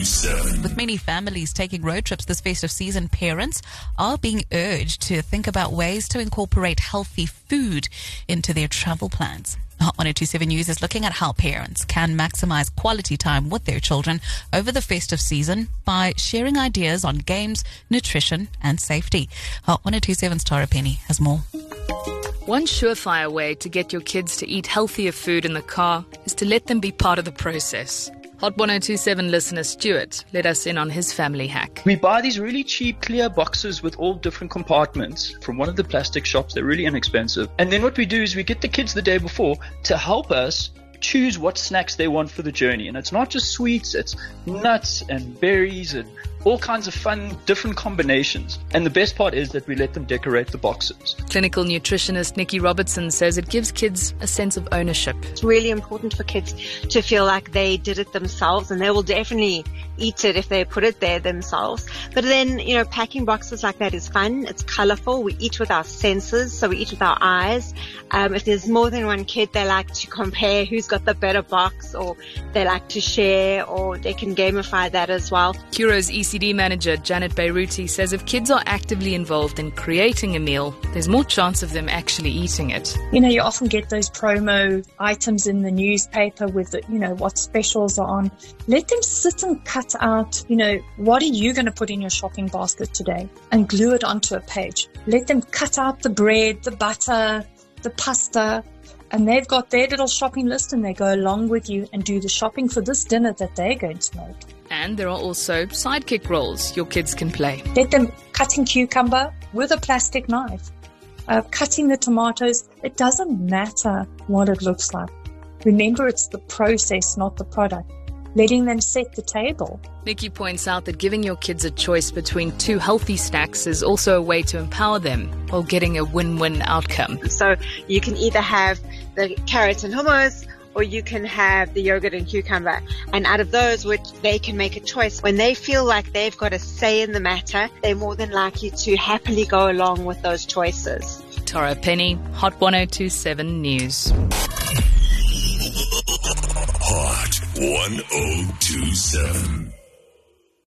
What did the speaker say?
1027. With many families taking road trips this festive season, parents are being urged to think about ways to incorporate healthy food into their travel plans. Hot 1027 News is looking at how parents can maximize quality time with their children over the festive season by sharing ideas on games, nutrition, and safety. Hot 1027's Tara Penny has more. One surefire way to get your kids to eat healthier food in the car is to let them be part of the process. Hot 1027 listener Stuart let us in on his family hack. We buy these really cheap clear boxes with all different compartments from one of the plastic shops. They're really inexpensive. And then what we do is we get the kids the day before to help us choose what snacks they want for the journey. And it's not just sweets, it's nuts and berries and all kinds of fun, different combinations. And the best part is that we let them decorate the boxes. Clinical nutritionist Nikki Robertson says it gives kids a sense of ownership. It's really important for kids to feel like they did it themselves and they will definitely eat it if they put it there themselves. But then, you know, packing boxes like that is fun. It's colorful. We eat with our senses, so we eat with our eyes. Um, if there's more than one kid, they like to compare who's got the better box or they like to share or they can gamify that as well. Curro's ECD manager Janet Beiruti says if kids are actively involved in creating a meal, there's more chance of them actually eating it. You know, you often get those promo items in the newspaper with, you know, what specials are on. Let them sit and cut out, you know, what are you going to put in your shopping basket today and glue it onto a page. Let them cut out the bread, the butter, the pasta, and they've got their little shopping list and they go along with you and do the shopping for this dinner that they're going to make. And there are also sidekick roles your kids can play. Let them cutting cucumber with a plastic knife, uh, cutting the tomatoes. It doesn't matter what it looks like. Remember, it's the process, not the product. Letting them set the table. Nikki points out that giving your kids a choice between two healthy snacks is also a way to empower them while getting a win win outcome. So you can either have the carrots and hummus or you can have the yogurt and cucumber. And out of those, which they can make a choice. When they feel like they've got a say in the matter, they're more than likely to happily go along with those choices. Tara Penny, Hot 1027 News. Hot 1027.